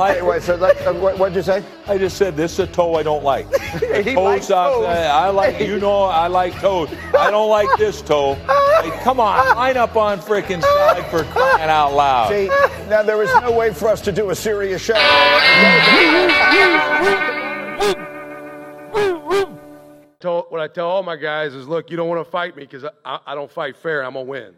Okay, wait, so let, what, what'd you say? I just said this is a toe I don't like. He Toes likes toes. there. I like you know I like toes. I don't like this toe. Hey, come on, line up on freaking side for crying out loud. See, now there is no way for us to do a serious show. what I tell all my guys is, look, you don't want to fight me because I, I, I don't fight fair. I'm gonna win.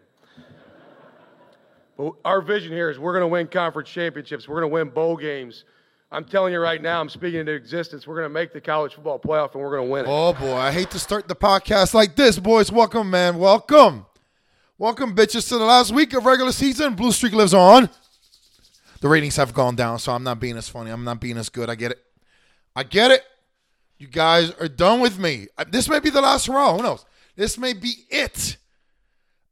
But our vision here is we're gonna win conference championships. We're gonna win bowl games. I'm telling you right now, I'm speaking into existence. We're gonna make the college football playoff and we're gonna win it. Oh boy, I hate to start the podcast like this, boys. Welcome, man. Welcome. Welcome, bitches, to the last week of regular season. Blue Streak lives on. The ratings have gone down, so I'm not being as funny. I'm not being as good. I get it. I get it. You guys are done with me. Uh, This may be the last hurrah. Who knows? This may be it.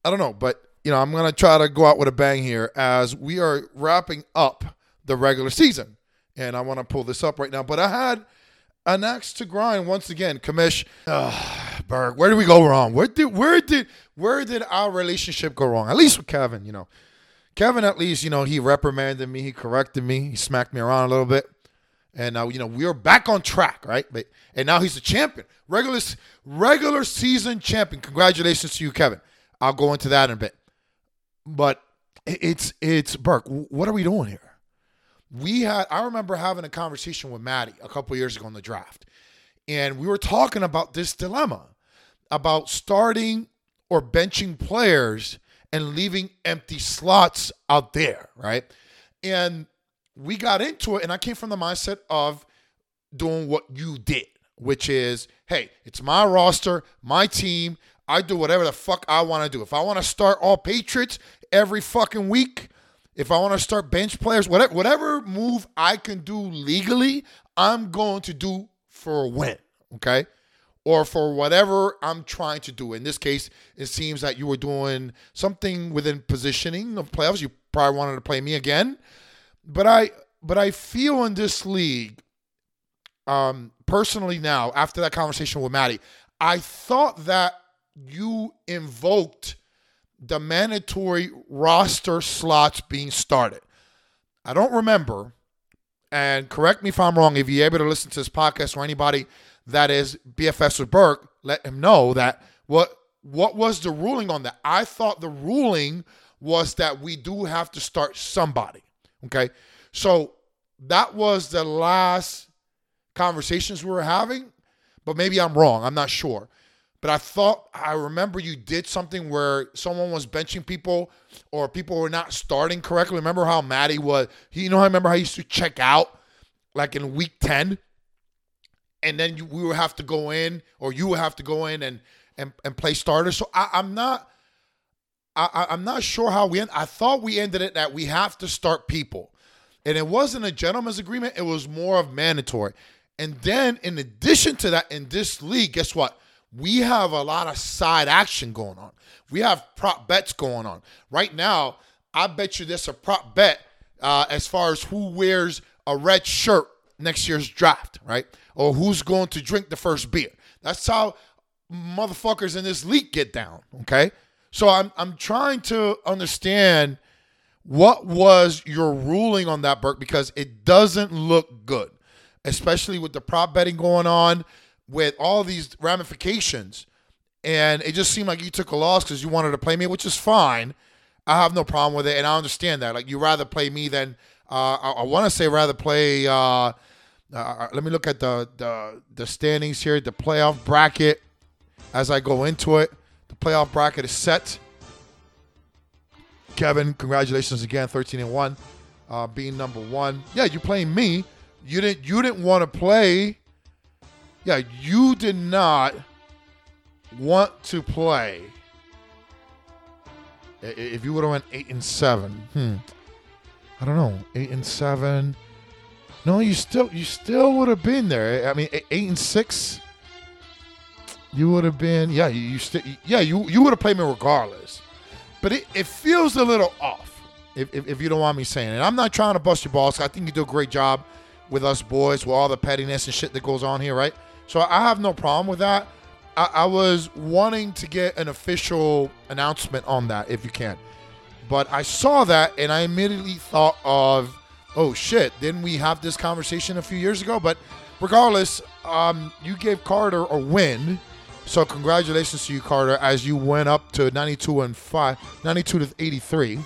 I don't know, but you know, I'm gonna try to go out with a bang here as we are wrapping up the regular season, and I want to pull this up right now. But I had an axe to grind once again, Kamish. Berg, where did we go wrong? Where did where did where did our relationship go wrong? At least with Kevin, you know. Kevin, at least, you know, he reprimanded me, he corrected me, he smacked me around a little bit. And now, you know, we are back on track, right? But and now he's a champion. Regular regular season champion. Congratulations to you, Kevin. I'll go into that in a bit. But it's it's Burke, what are we doing here? we had I remember having a conversation with Maddie a couple years ago in the draft. And we were talking about this dilemma about starting or benching players and leaving empty slots out there, right? And we got into it and I came from the mindset of doing what you did, which is, hey, it's my roster, my team. I do whatever the fuck I want to do. If I want to start all Patriots every fucking week, if I want to start bench players, whatever whatever move I can do legally, I'm going to do for a win, okay? Or for whatever I'm trying to do. In this case, it seems that you were doing something within positioning of playoffs. You probably wanted to play me again. But I but I feel in this league, um, personally now, after that conversation with Maddie, I thought that you invoked the mandatory roster slots being started. I don't remember, and correct me if I'm wrong, if you're able to listen to this podcast or anybody that is BFS with Burke, let him know that what what was the ruling on that? I thought the ruling was that we do have to start somebody. Okay. So that was the last conversations we were having, but maybe I'm wrong. I'm not sure. But I thought I remember you did something where someone was benching people or people were not starting correctly. Remember how Maddie was? You know, I remember how he used to check out like in week ten, and then you, we would have to go in, or you would have to go in and and, and play starters. So I, I'm not. I- I'm not sure how we end. I thought we ended it that we have to start people, and it wasn't a gentleman's agreement. It was more of mandatory. And then, in addition to that, in this league, guess what? We have a lot of side action going on. We have prop bets going on right now. I bet you there's a prop bet uh, as far as who wears a red shirt next year's draft, right? Or who's going to drink the first beer. That's how motherfuckers in this league get down. Okay, so I'm I'm trying to understand what was your ruling on that, Burke, because it doesn't look good, especially with the prop betting going on, with all these ramifications, and it just seemed like you took a loss because you wanted to play me, which is fine. I have no problem with it, and I understand that. Like you rather play me than uh, I, I want to say rather play. Uh, uh, let me look at the, the the standings here, the playoff bracket. As I go into it, the playoff bracket is set. Kevin, congratulations again, thirteen and one, uh, being number one. Yeah, you playing me. You didn't. You didn't want to play. Yeah, you did not want to play. If you would have went eight and seven, hmm, I don't know, eight and seven. No, you still you still would have been there. I mean, eight and six. You would have been, yeah. You, you still, yeah. You you would have played me regardless. But it, it feels a little off, if, if, if you don't want me saying it. I'm not trying to bust your balls. I think you do a great job with us boys, with all the pettiness and shit that goes on here, right? So I have no problem with that. I, I was wanting to get an official announcement on that, if you can. But I saw that and I immediately thought of oh shit, didn't we have this conversation a few years ago? But regardless, um, you gave Carter a win. So congratulations to you, Carter, as you went up to 92 and 5, 92 to 83,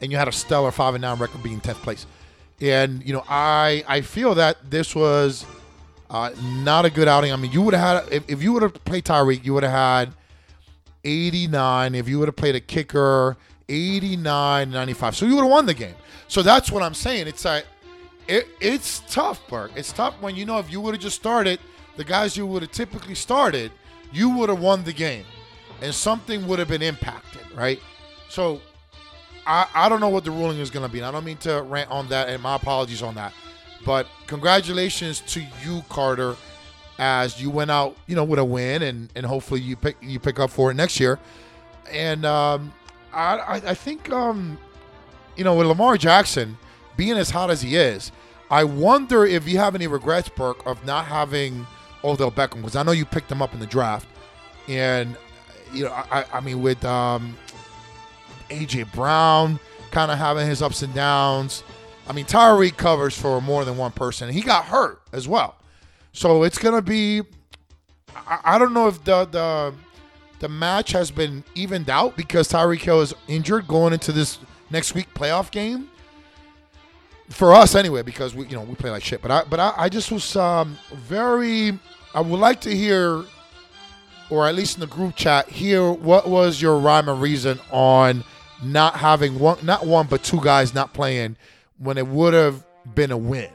and you had a stellar five and nine record, being 10th place. And you know, I I feel that this was uh, not a good outing. I mean, you would have had if, if you would have played Tyreek, you would have had 89. If you would have played a kicker, 89, 95. So you would have won the game. So that's what I'm saying. It's like it, it's tough, Burke. It's tough when you know if you would have just started the guys you would have typically started, you would have won the game, and something would have been impacted, right? So I, I don't know what the ruling is going to be. And I don't mean to rant on that, and my apologies on that. But congratulations to you, Carter, as you went out, you know, with a win, and and hopefully you pick you pick up for it next year. And um, I I, think um, you know with Lamar Jackson being as hot as he is, I wonder if you have any regrets, Burke, of not having Odell Beckham because I know you picked him up in the draft, and you know I I mean with um, AJ Brown kind of having his ups and downs. I mean, Tyreek covers for more than one person. He got hurt as well. So it's gonna be I, I don't know if the the the match has been evened out because Tyreek Hill is injured going into this next week playoff game. For us anyway, because we you know we play like shit. But I but I, I just was um, very I would like to hear or at least in the group chat, hear what was your rhyme and reason on not having one, not one, but two guys not playing when it would have been a win.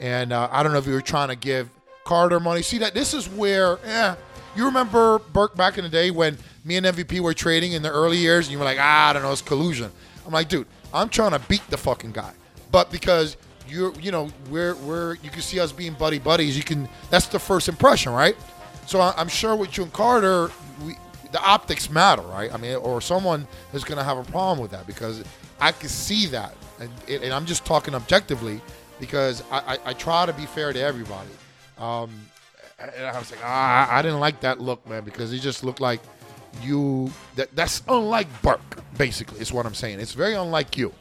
And uh, I don't know if you were trying to give Carter money. See that this is where, yeah, you remember Burke back in the day when me and MVP were trading in the early years, and you were like, ah, I don't know, it's collusion. I'm like, dude, I'm trying to beat the fucking guy, but because you're, you know, we're we're you can see us being buddy buddies. You can that's the first impression, right? So I'm sure with you and Carter, we, the optics matter, right? I mean, or someone is going to have a problem with that because I can see that, and, and I'm just talking objectively because I, I, I try to be fair to everybody. Um, and I was like, ah, I didn't like that look, man, because it just looked like you. That that's unlike Burke, basically. Is what I'm saying. It's very unlike you.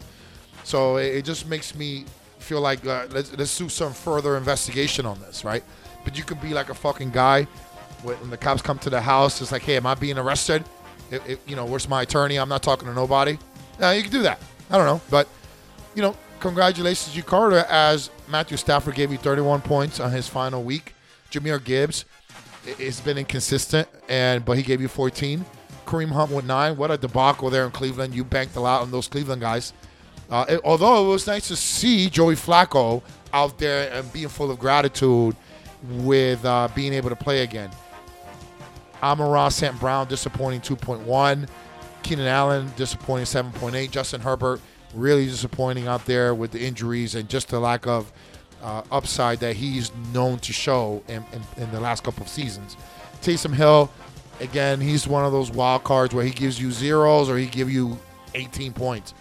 So it, it just makes me feel like uh, let's let's do some further investigation on this, right? But you could be like a fucking guy when the cops come to the house. It's like, hey, am I being arrested? It, it- you know, where's my attorney? I'm not talking to nobody. Yeah, you can do that. I don't know, but you know, congratulations, you Carter, as Matthew Stafford gave you 31 points on his final week. Jahmyr Gibbs has been inconsistent, and but he gave you 14. Kareem Hunt with nine. What a debacle there in Cleveland. You banked a lot on those Cleveland guys. Uh, it- although it was nice to see Joey Flacco out there and being full of gratitude with uh, being able to play again. Amon St. Brown disappointing 2.1. Keenan Allen disappointing 7.8. Justin Herbert really disappointing out there with the injuries and just the lack of uh, upside that he's known to show in, in, in the last couple of seasons. Taysom Hill, again, he's one of those wild cards where he gives you zeros or he give you 18 points.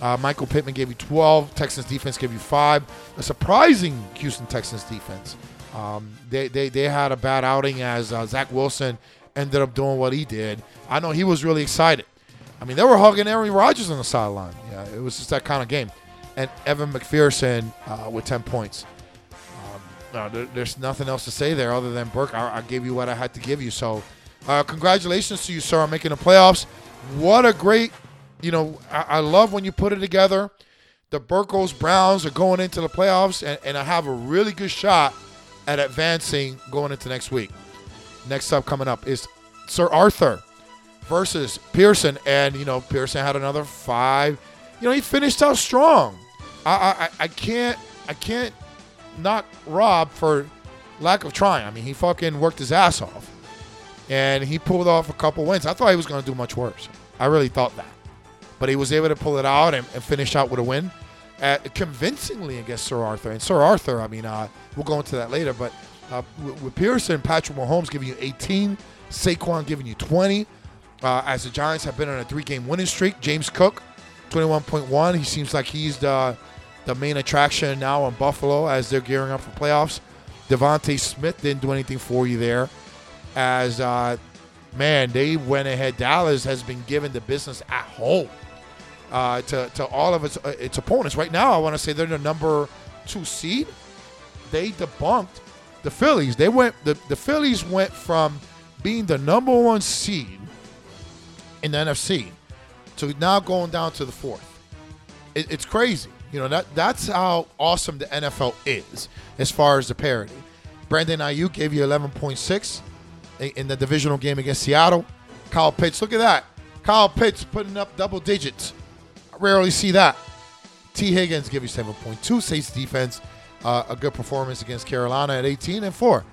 Uh, Michael Pittman gave you 12. Texans defense gave you five. A surprising Houston Texans defense. Um, they, they they had a bad outing as uh, Zach Wilson ended up doing what he did. I know he was really excited. I mean, they were hugging Aaron Rodgers on the sideline. Yeah, it was just that kind of game. And Evan McPherson uh, with 10 points. Um, no, there, there's nothing else to say there other than Burke. I, I gave you what I had to give you. So, uh, congratulations to you, sir, on making the playoffs. What a great, you know, I, I love when you put it together. The Burkos Browns are going into the playoffs, and, and I have a really good shot at advancing going into next week. Next up coming up is Sir Arthur versus Pearson, and you know Pearson had another five. You know he finished out strong. I I, I can't I can't knock Rob for lack of trying. I mean he fucking worked his ass off, and he pulled off a couple wins. I thought he was going to do much worse. I really thought that, but he was able to pull it out and, and finish out with a win. Uh, convincingly against Sir Arthur. And Sir Arthur, I mean, uh, we'll go into that later, but uh, with Pearson, Patrick Mahomes giving you 18, Saquon giving you 20. Uh, as the Giants have been on a three-game winning streak, James Cook, 21.1. He seems like he's the the main attraction now in Buffalo as they're gearing up for playoffs. DeVonta Smith didn't do anything for you there. As uh, man, they went ahead. Dallas has been given the business at home. uh, to to all of its uh, its opponents. Right now, I want to say they're the number two seed. They debunked the Phillies. They went the the Phillies went from being the number one seed in the NFC to now going down to the fourth. It, it's crazy. You know that that's how awesome the NFL is as far as the parity. Brandon Aiyuk gave you 11.6 in- the divisional game against Seattle. Kyle Pitts, look at that. Kyle Pitts putting up double digits. I rarely see that. Tee Higgins give you 7.2. Saints defense, uh, a good performance against Carolina at 18 and 4.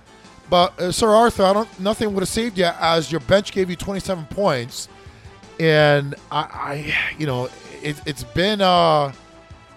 But uh, Sir Arthur, I don't. Nothing would have saved you as your bench gave you 27 points, and I, I you know, it, it's been a,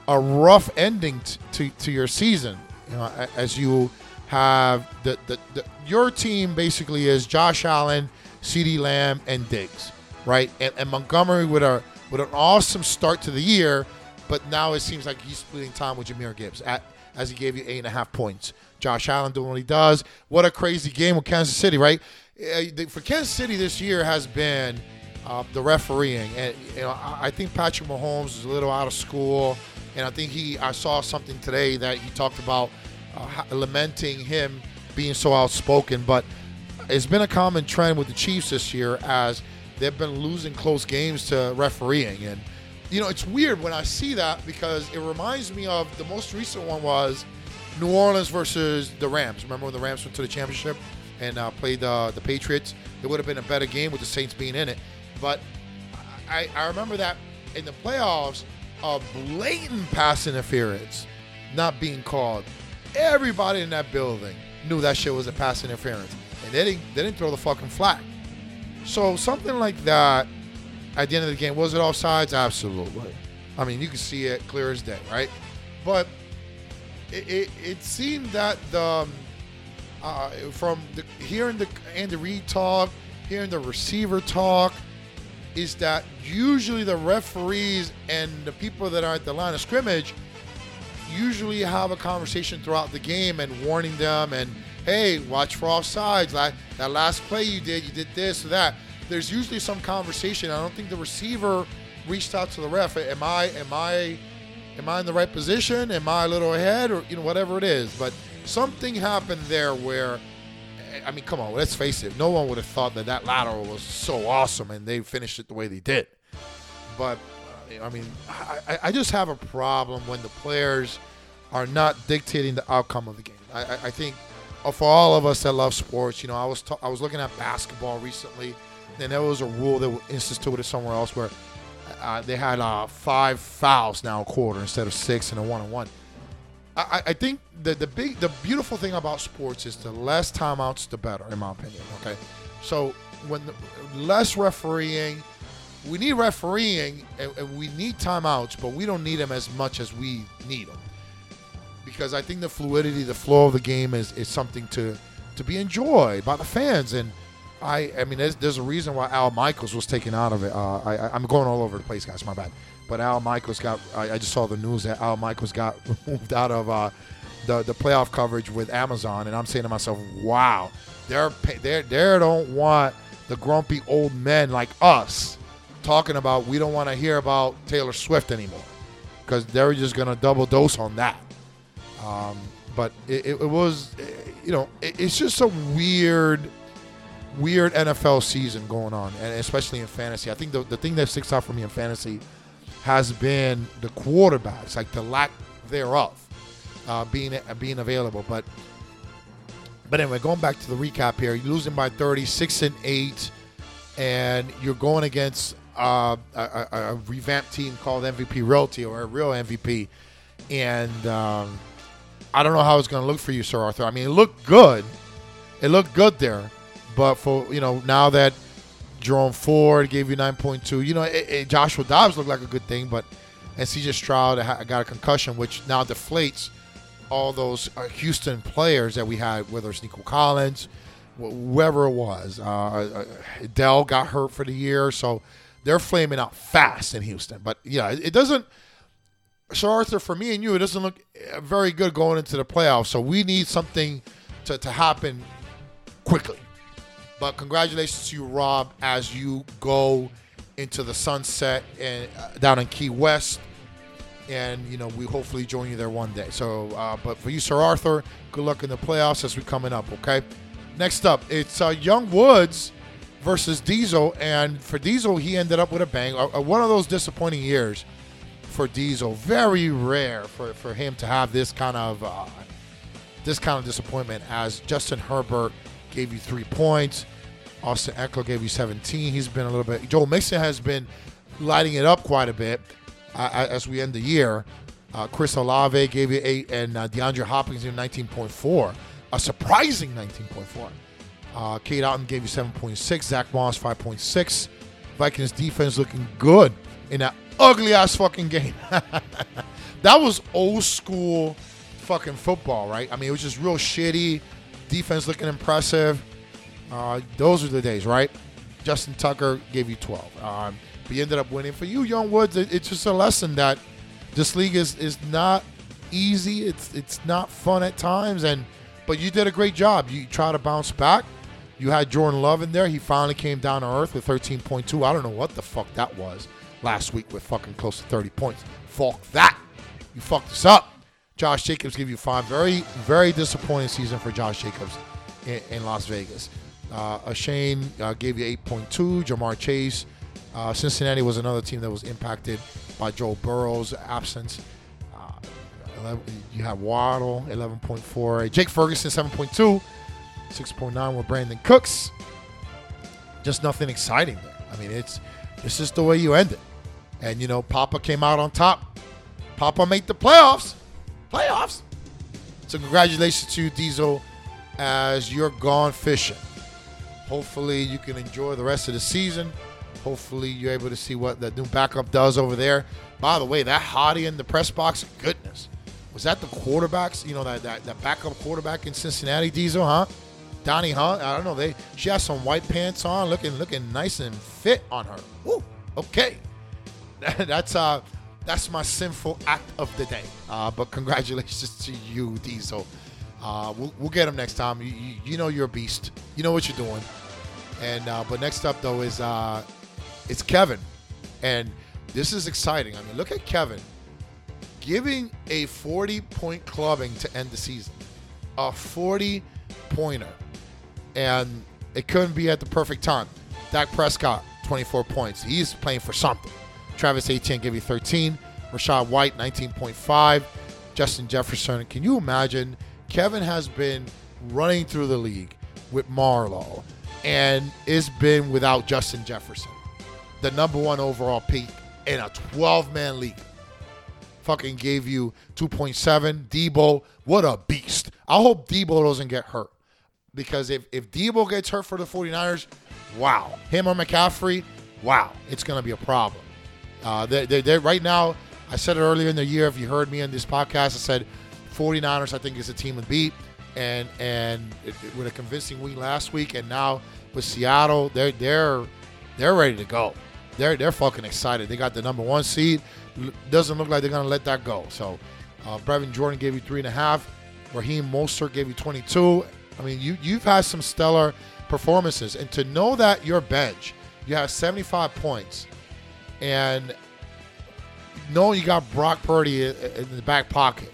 a rough ending t- to to your season. You know, as you have the, the, the your team basically is Josh Allen, CeeDee Lamb, and Diggs, right? And, and Montgomery with a with an awesome start to the year, but now it seems like he's splitting time with Jahmyr Gibbs at as he gave you eight and a half points. Josh Allen doing what he does. What a crazy game with Kansas City, right? Uh, For Kansas City this year has been uh, the refereeing, and you know I I think Patrick Mahomes is a little out of school, and I think he I saw something today that he talked about uh, lamenting him being so outspoken, but it's been a common trend with the Chiefs this year as they've been losing close games to refereeing, and you know it's weird when I see that because it reminds me of the most recent one was New Orleans versus the Rams. Remember when the Rams went to the championship and uh, played uh, the Patriots? It would have been a better game with the Saints being in it. But I, I remember that in the playoffs, a blatant pass interference not being called. Everybody in that building knew that shit was a pass interference, and they didn't they didn't throw the fucking flag. So something like that at the end of the game was it offsides? Absolutely. I mean, you can see it clear as day, right? But it, it, it seemed that the um, uh, from the, hearing the Andy Reid talk, hearing the receiver talk, is that usually the referees and the people that are at the line of scrimmage usually have a conversation throughout the game and warning them and hey, watch for offsides. Like that last play you did, you did this or that. There's usually some conversation. I don't think the receiver reached out to the ref. Am I am I am I in the right position? Am I a little ahead or you know whatever it is? But something happened there where I mean, come on, let's face it. No one would have thought that that lateral was so awesome and they finished it the way they did. But I mean, I, I just have a problem when the players are not dictating the outcome of the game. I, I, think for all of us that love sports, you know, I was ta- I was looking at basketball recently, and there was a rule that was instituted somewhere else where uh, they had uh, five fouls now a quarter instead of six and a one on one. I, I think the the big the beautiful thing about sports is the less timeouts the better, in my opinion. Okay, so when the less refereeing, we need refereeing and, and we need timeouts, but we don't need them as much as we need them because I think the fluidity, the flow of the game is, is something to to be enjoyed by the fans. And I I mean, there's, there's a reason why Al Michaels was taken out of it. Uh, I, I'm going all over the place, guys. My bad. But Al Michaels got. I, I just saw the news that Al Michaels got moved out of uh, the the playoff coverage with Amazon, and I'm saying to myself, wow, they're they're they don't want the grumpy old men like us talking about. We don't want to hear about Taylor Swift anymore because they're just gonna double dose on that. Um, but it, it, was, you know, it, it's just a weird, weird NFL season going on, and especially in fantasy. I think the, the thing that sticks out for me in fantasy has been the quarterbacks, like the lack thereof, uh, being being available. But but anyway, going back to the recap here, you're losing by 30, six and eight, and you're going against uh, a, a, a revamped team called MVP Realty or a real MVP, and um, I don't know how it's going to look for you, Sir Arthur. I mean, it looked good. It looked good there, but for you know now that Jerome Ford gave you 9.2, you know it, it- Joshua Dobbs looked like a good thing, but and CJ Stroud got a concussion, which now deflates all those uh, Houston players that we had, whether it's Nico Collins, wh- whoever it was. Uh, uh, Dell got hurt for the year, so they're flaming out fast in Houston. But yeah, it, doesn't. Sir Arthur, for me and you, it doesn't look uh, very good going into the playoffs. So we need something to, to happen quickly. But congratulations to you, Rob, as you go into the sunset and uh, down in Key West. And you know we hopefully join you there one day. So, uh, but for you, Sir Arthur, good luck in the playoffs as we coming up. Okay. Next up, it's uh, Young Woods versus Diesel, and for Diesel, he ended up with a bang. Uh, uh, one of those disappointing years for Diesel. Very rare for, for him to have this kind of uh, this kind of disappointment. As Justin Herbert gave you three points, Austin Ekeler gave you 17. He's been a little bit. Joe Mixon has been lighting it up quite a bit uh, as we end the year. Uh, Chris Olave gave you eight, and uh, DeAndre Hopkins gave 19.4, a surprising 19.4. Uh, Cade Otton gave you 7.6, Zach Moss 5.6. Vikings defense looking good in that ugly ass fucking game. that was old school fucking football, right? I mean, it was just real shitty. Defense looking impressive. Uh, those are the days, right? Justin Tucker gave you 12. Um, but you ended up winning. For you, Young Woods, it, it's just a lesson that this league is is not easy. It's it's not fun at times, and but you did a great job. You try to bounce back. You had Jordan Love in there. He finally came down to earth with 13.2. I don't know what the fuck that was last week with fucking close to 30 points. Fuck that. You fucked us up. Josh Jacobs gave you five. Very, very disappointing season for Josh Jacobs in, in Las Vegas. Uh, Shane uh, gave you 8.2. Ja'Marr Chase. Uh, Cincinnati was another team that was impacted by Joe Burrow's absence. Uh, 11, you have Waddle, 11.4. Jake Ferguson, 7.2. 6.9 with Brandin Cooks. Just nothing exciting there. I mean, it's it's just the way you end it. And you know, Papa came out on top. Papa made the playoffs. Playoffs. So congratulations to Diesel, as you're gone fishing. Hopefully you can enjoy the rest of the season. Hopefully you're able to see what the new backup does over there. By the way, that hottie in the press box, goodness. Was that the quarterbacks? You know, that, that, that backup quarterback in Cincinnati, Diesel, huh? Donnie Hunt. I don't know. They she has some white pants on, looking looking nice and fit on her. Woo. Okay. that's uh that's my sinful act of the day. Uh, but congratulations to you, Diesel. Uh, we'll, we'll get him next time. You, you, you, know you're a beast. You know what you're doing. And uh, but next up though is uh, it's Kevin, and this is exciting. I mean, look at Kevin giving a 40 point clubbing to end the season. A 40 pointer and it couldn't be at the perfect time. Dak Prescott, 24 points. He's playing for something. Travis Etienne gave you 13. Rachaad White, 19.5. Justin Jefferson. Can you imagine? Kevin has been running through the league with Marlowe and it's been without Justin Jefferson, the number one overall pick in a 12 man league. Fucking gave you 2.7. Deebo, what a beast. I hope Deebo doesn't get hurt because if, if Deebo gets hurt for the 49ers, wow. Him or McCaffrey, wow, it's going to be a problem. Uh, they, they, they, right now, I said it earlier in the year, if you heard me in this podcast, I said 49ers, I think, is a team to beat. And and it, it, with a convincing win last week, and now with Seattle, they're they're they're ready to go. They're they're fucking excited. They got the number one seed. Doesn't look like they're gonna let that go. So, uh, Brevin Jordan gave you three and a half. Raheem Mostert gave you 22. I mean, you you've had some stellar performances, and to know that your bench, you have 75 points, and knowing you got Brock Purdy in the back pocket,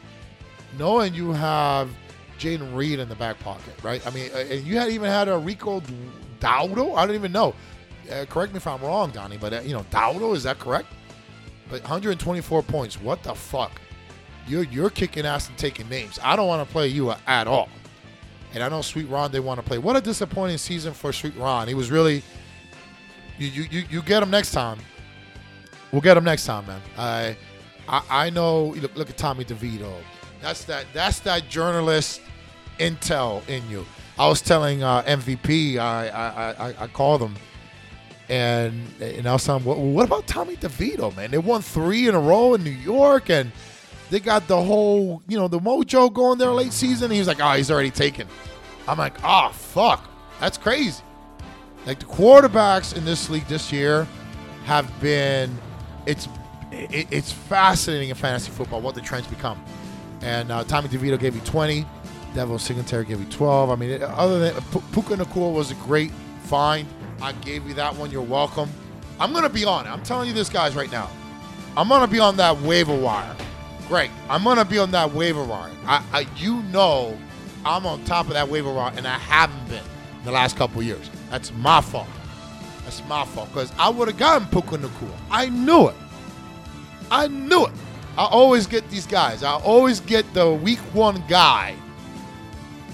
knowing you have Jayden Reed in the back pocket, right? I mean, you had even had a Rico Dowdle. I don't even know. Uh, correct me if I'm wrong, Donnie, but uh, you know, Dowdle is that correct? But 124 points. What the fuck? You're you're kicking ass and taking names. I don't want to play you at all. And I know Sweet Ron they want to play. What a disappointing season for Sweet Ron. He was really you you you, get him next time. We'll get him next time, man. I I, I know look, look at Tommy DeVito. That's that that's that journalist intel in you. I was telling uh, MVP, I, I I I called him and and I was telling him, what, what about Tommy DeVito, man? They won three in a row in New York and they got the whole, you know, the mojo going there late season. He was like, oh, he's already taken. I'm like, oh, fuck. That's crazy. Like the quarterbacks in this league this year have been, it's it, it's fascinating in fantasy football what the trends become. And uh, Tommy DeVito gave you 20. Devin Singletary gave you 12. I mean, other than uh, P- Puka Nacua was a great find. I gave you that one. You're welcome. I'm gonna be on it. I'm telling you this, guys, right now. I'm gonna be on that waiver wire. Greg, I'm gonna be on that waiver wire. I, I you know, I'm on top of that waiver wire, and I haven't been in the last couple years. That's my fault. That's my fault because I would have gotten Puka Nacua. I knew it. I knew it. I always get these guys. I always get the week one guy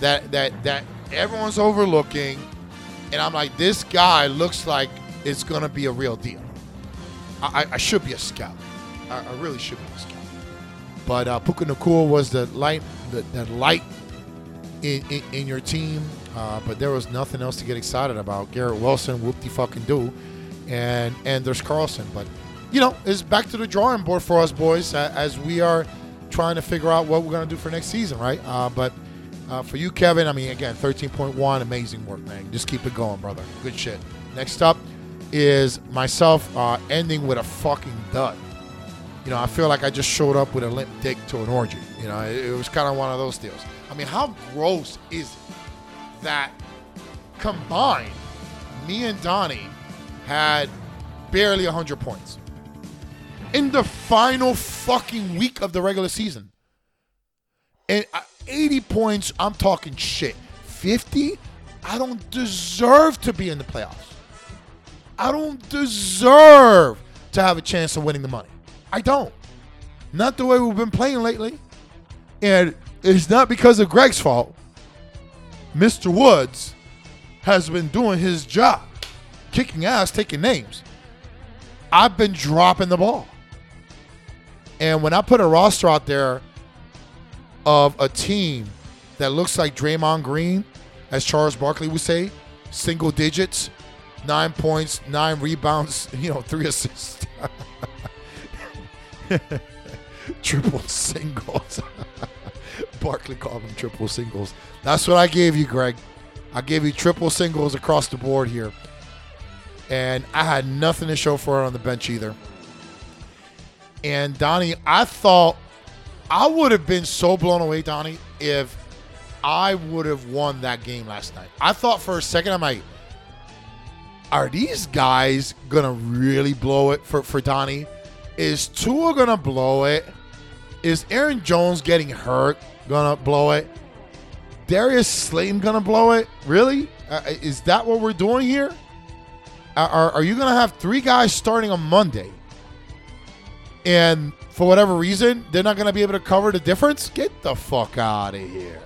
that that that everyone's overlooking, and I'm like, this guy looks like it's gonna be a real deal. I, I- should be a scout. I, I really should be a scout. But uh, Puka Nacua was the light, the, the light in, in, in your team. Uh, but there was nothing else to get excited about. Garrett Wilson, whoop de fucking do, and Anders Carlson. But you know, it's back to the drawing board for us boys uh, as we are trying to figure out what we're gonna do for next season, right? Uh, but uh, for you, Kevin, I mean, again, 13.1, amazing work, man. Just keep it going, brother. Good shit. Next up is myself uh, ending with a fucking dud. You know, I feel like I just showed up with a limp dick to an orgy. You know, it, it was kind of one of those deals. I mean, how gross is it that combined, me and Donnie had barely 100 points in the final fucking week of the regular season? And uh, 80 points, I'm talking shit. 50, I don't deserve to be in the playoffs. I don't deserve to have a chance of winning the money. I don't. Not the way we've been playing lately. And it's not because of Greg's fault. Mr. Woods has been doing his job, kicking ass, taking names. I've been dropping the ball. And when I put a roster out there of a team that looks like Draymond Green, as Charles Barkley would say, single digits, nine points, nine rebounds, you know, three assists, triple singles. Barkley called them triple singles. That's what I gave you, Greg. I gave you triple singles across the board here. And I had nothing to show for it on the bench either. And Donnie, I thought I would have been so blown away, Donnie, if I would have won that game last night. I thought for a second, I'm like, are these guys gonna really blow it for, for Donnie? Is Tua gonna blow it? Is Aaron Jones getting hurt gonna blow it? Darius Slayton gonna blow it? Really? Uh, is that what we're doing here? Are, are, are you gonna have three guys starting on Monday? And for whatever reason, they're not gonna be able to cover the difference? Get the fuck out of here.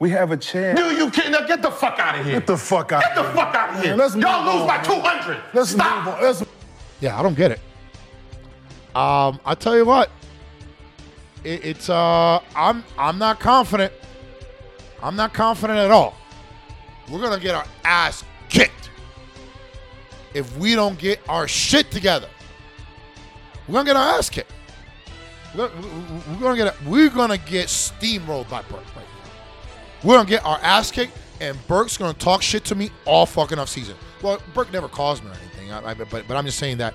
We have a chance. Do you kidding? Now get the fuck out of here. Get the fuck out Get the of here. fuck out of here. Man, let's Y'all lose on, by 200. Let's Stop. move on. Let's Yeah, I don't get it. Um, I tell you what, it, it's uh, I'm I'm not confident. I'm not confident at all. We're gonna get our ass kicked if we don't get our shit together. We're gonna get our ass kicked. We're, gonna get a, we're gonna get steamrolled by Burke right now. We're gonna get our ass kicked, and Burke's gonna talk shit to me all fucking off season. Well, Burke never calls me or anything, I, I, but but I'm just saying that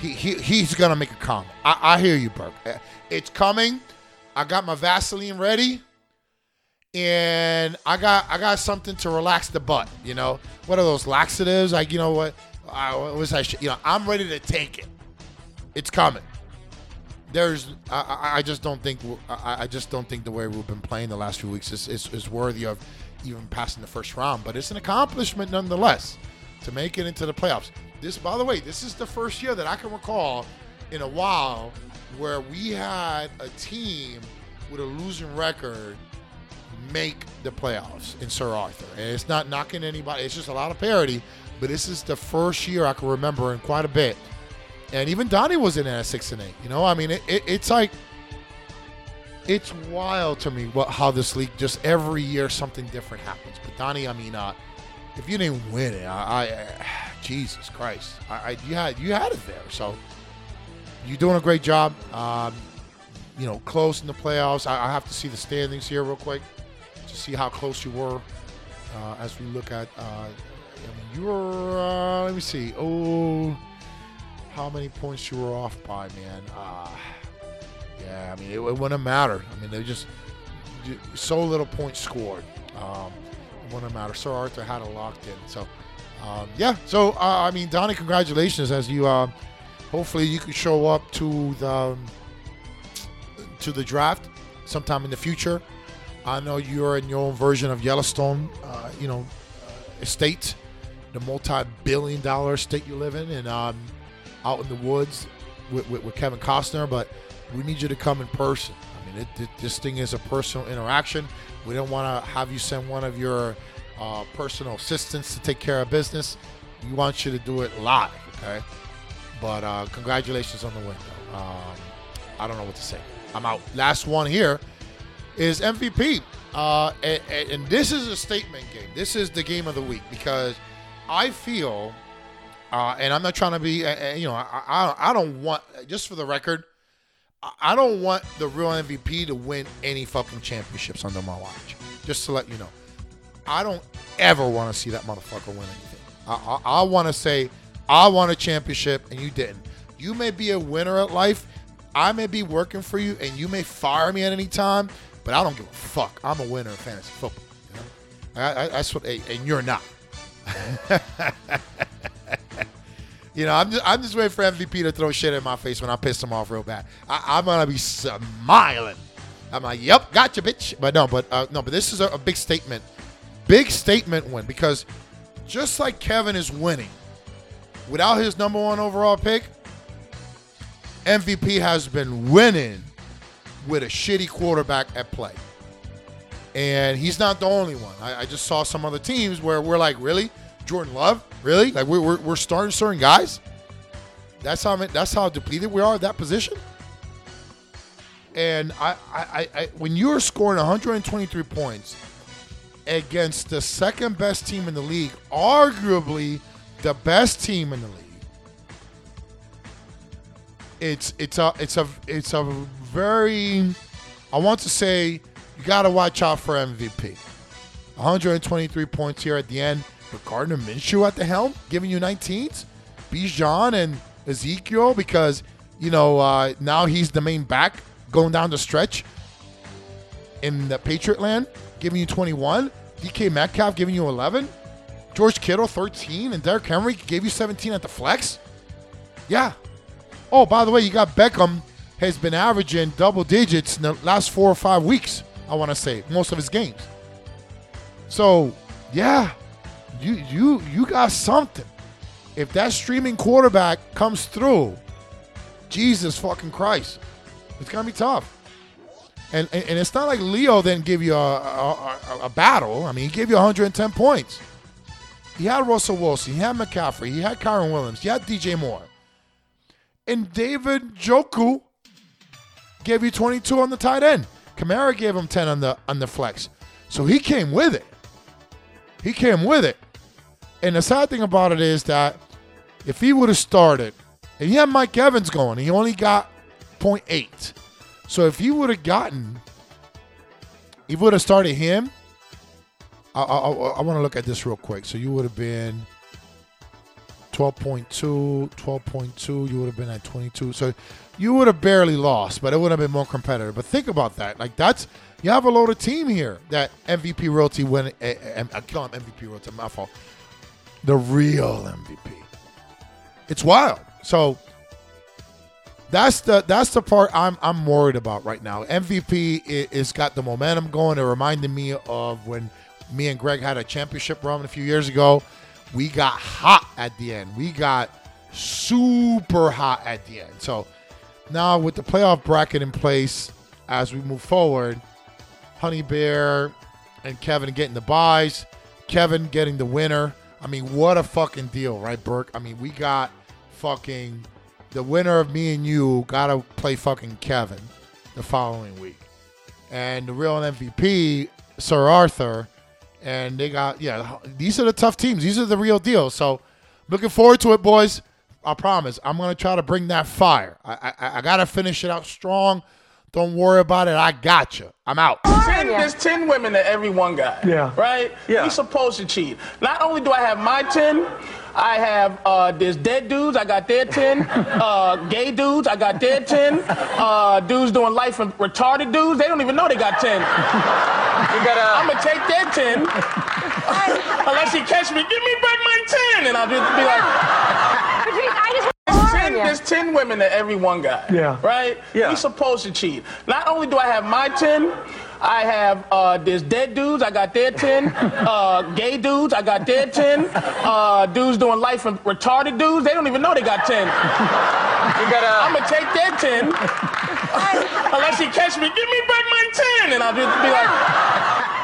he, he he's gonna make a comment. I, I hear you, Burke. Uh, It's coming. I got my Vaseline ready, and I got I got something to relax the butt. You know what are those laxatives? Like you know what? I, was I? You know I'm ready to take it. It's coming there's I, I- just don't think I, I just don't think the way we've been playing the last few weeks is, is, is worthy of even passing the first round. But it's an accomplishment nonetheless to make it into the playoffs. This, by the way, this is the first year that I can recall in a while where we had a team with a losing record make the playoffs in Sir Arthur. And it's not knocking anybody. It's just a lot of parity. But this is the first year I can remember in quite a bit and even Donnie was in at six and eight. You know, I mean, it, it, it's like it's wild to me what how this league just every year something different happens. But Donnie, I mean, uh, if you didn't win it, I, I Jesus Christ, I, I you had you had it there. So you're doing a great job. Um, you know, close in the playoffs. I, I have to see the standings here real quick to see how close you were uh, as we look at. Uh, you were. Uh, let me see. Oh how many points you were off by, man. Uh, yeah, I mean, it, it wouldn't matter. I mean, they just so little points scored. Um, it wouldn't matter. Sir Arthur had it locked in. So Um, yeah. So uh, I mean, Donnie, congratulations as you. Uh, hopefully, you can show up to the um, to the draft sometime in the future. I know you're in your own version of Yellowstone, uh, you know, uh, estate, the multi-billion-dollar estate you live in, and um, out in the woods with, with, with Kevin Costner. But we need you to come in person. I mean, it, it, this thing is a personal interaction. We don't want to have you send one of your uh, personal assistants to take care of business. We want you to do it live, okay? But uh, congratulations on the win. Um, I don't know what to say. I'm out. Last one here is MVP. Uh, and, and this is a statement game. This is the game of the week because I feel, uh, and I'm not trying to be, uh, uh, you know, I, I, I don't want, just for the record, I- don't want the real MVP to win any fucking championships under my watch. Just to let you know, I don't ever want to see that motherfucker win anything. I, I, I want to say, I won a championship and you didn't. You may be a winner at life. I may be working for you and you may fire me at any time, but I don't give a fuck. I'm a winner in fantasy football. You know? I, I, that's what, and you're not. You know, I'm just, I'm just waiting for MVP to throw shit in my face when I piss him off real bad. I, I'm gonna be smiling. I'm like, "Yep, gotcha, bitch." But no, but uh, no, but this is a, a big statement, big statement win because just like Kevin is winning without his number one overall pick, MVP has been winning with a shitty quarterback at play. And he's not the only one. I, I just saw some other teams where we're like, really? Jordan Love? Really? Like we're, we're, we're starting certain guys? That's how that's how depleted we are at that position. And I, I, I, when you're scoring 123 points against the second best team in the league, arguably the best team in the league, it's it's a it's a it's a very I want to say you got to watch out for MVP. 123 points here at the end. But Gardner Minshew at the helm, giving you 19s. Bijan and Ezekiel because you know uh, now he's the main back going down the stretch in the Patriot land, giving you 21. DK Metcalf giving you 11. George Kittle 13, and Derrick Henry gave you 17 at the flex. Yeah. Oh, by the way, you got Beckham has been averaging double digits in the last four or five weeks. I want to say most of his games. So, yeah, you you you got something. If that streaming quarterback comes through, Jesus fucking Christ, it's gonna be tough. And and, and it's not like Leo didn't give you a, a, a, a battle. I mean, he gave you 110 points. He had Russell Wilson, he had McCaffrey, he had Kyren Williams, he had DJ Moore, and David Njoku gave you 22 on the tight end. Kamara gave him 10 on the on the flex. So he came with it. He came with it. And the sad thing about it is that if he would have started, and he had Mike Evans going, he only got 0.8. So if he would have gotten, he would have started him. I, I, I want to look at this real quick. So you would have been 12.2, 12.2. You would have been at 22. So you would have barely lost, but it would have been more competitive. But think about that. Like that's you have a loaded team here that MVP royalty went. eh, eh, I call him MVP royalty. My fault. The real MVP. It's wild. So that's the that's the part I'm I'm worried about right now. MVP i- is got the momentum going. It reminded me of when me and Greg had a championship run a few years ago. We got hot at the end. We got super hot at the end. So now with the playoff bracket in place as we move forward, Honey Bear and Kevin getting the buys, Kevin getting the winner. I mean, what a fucking deal, right, Burke? I mean, we got fucking the winner of me and you got to play fucking Kevin the following week. And the real MVP, Sir Arthur, and they got, yeah, these are the tough teams. These are the real deal. So looking forward to it, boys. I promise. I'm to try to bring that fire. I, I, I got to finish it out strong. Don't worry about it. I got you. I'm out. Ten, there's 10 women that every one got. Yeah. Right? Yeah. We supposed to cheat. Not only do I have my 10, I have uh, there's dead dudes, I got their 10. Uh, gay dudes, I got their 10. Uh, dudes doing life with retarded dudes, they don't even know they got 10. I'm gonna take that 10. Unless he catch me, give me back my 10. And I'll just be like, Patrice, I just there's 10, there's 10 women to every one guy. Yeah. Right? Yeah. We supposed to cheat. Not only do I have my 10, I have, uh, there's dead dudes, I got their 10. Uh, gay dudes, I got their 10. Uh, dudes doing life and retarded dudes, they don't even know they got 10. I'm gonna take their 10. Unless he catch me, give me back my 10. And I'll just be like,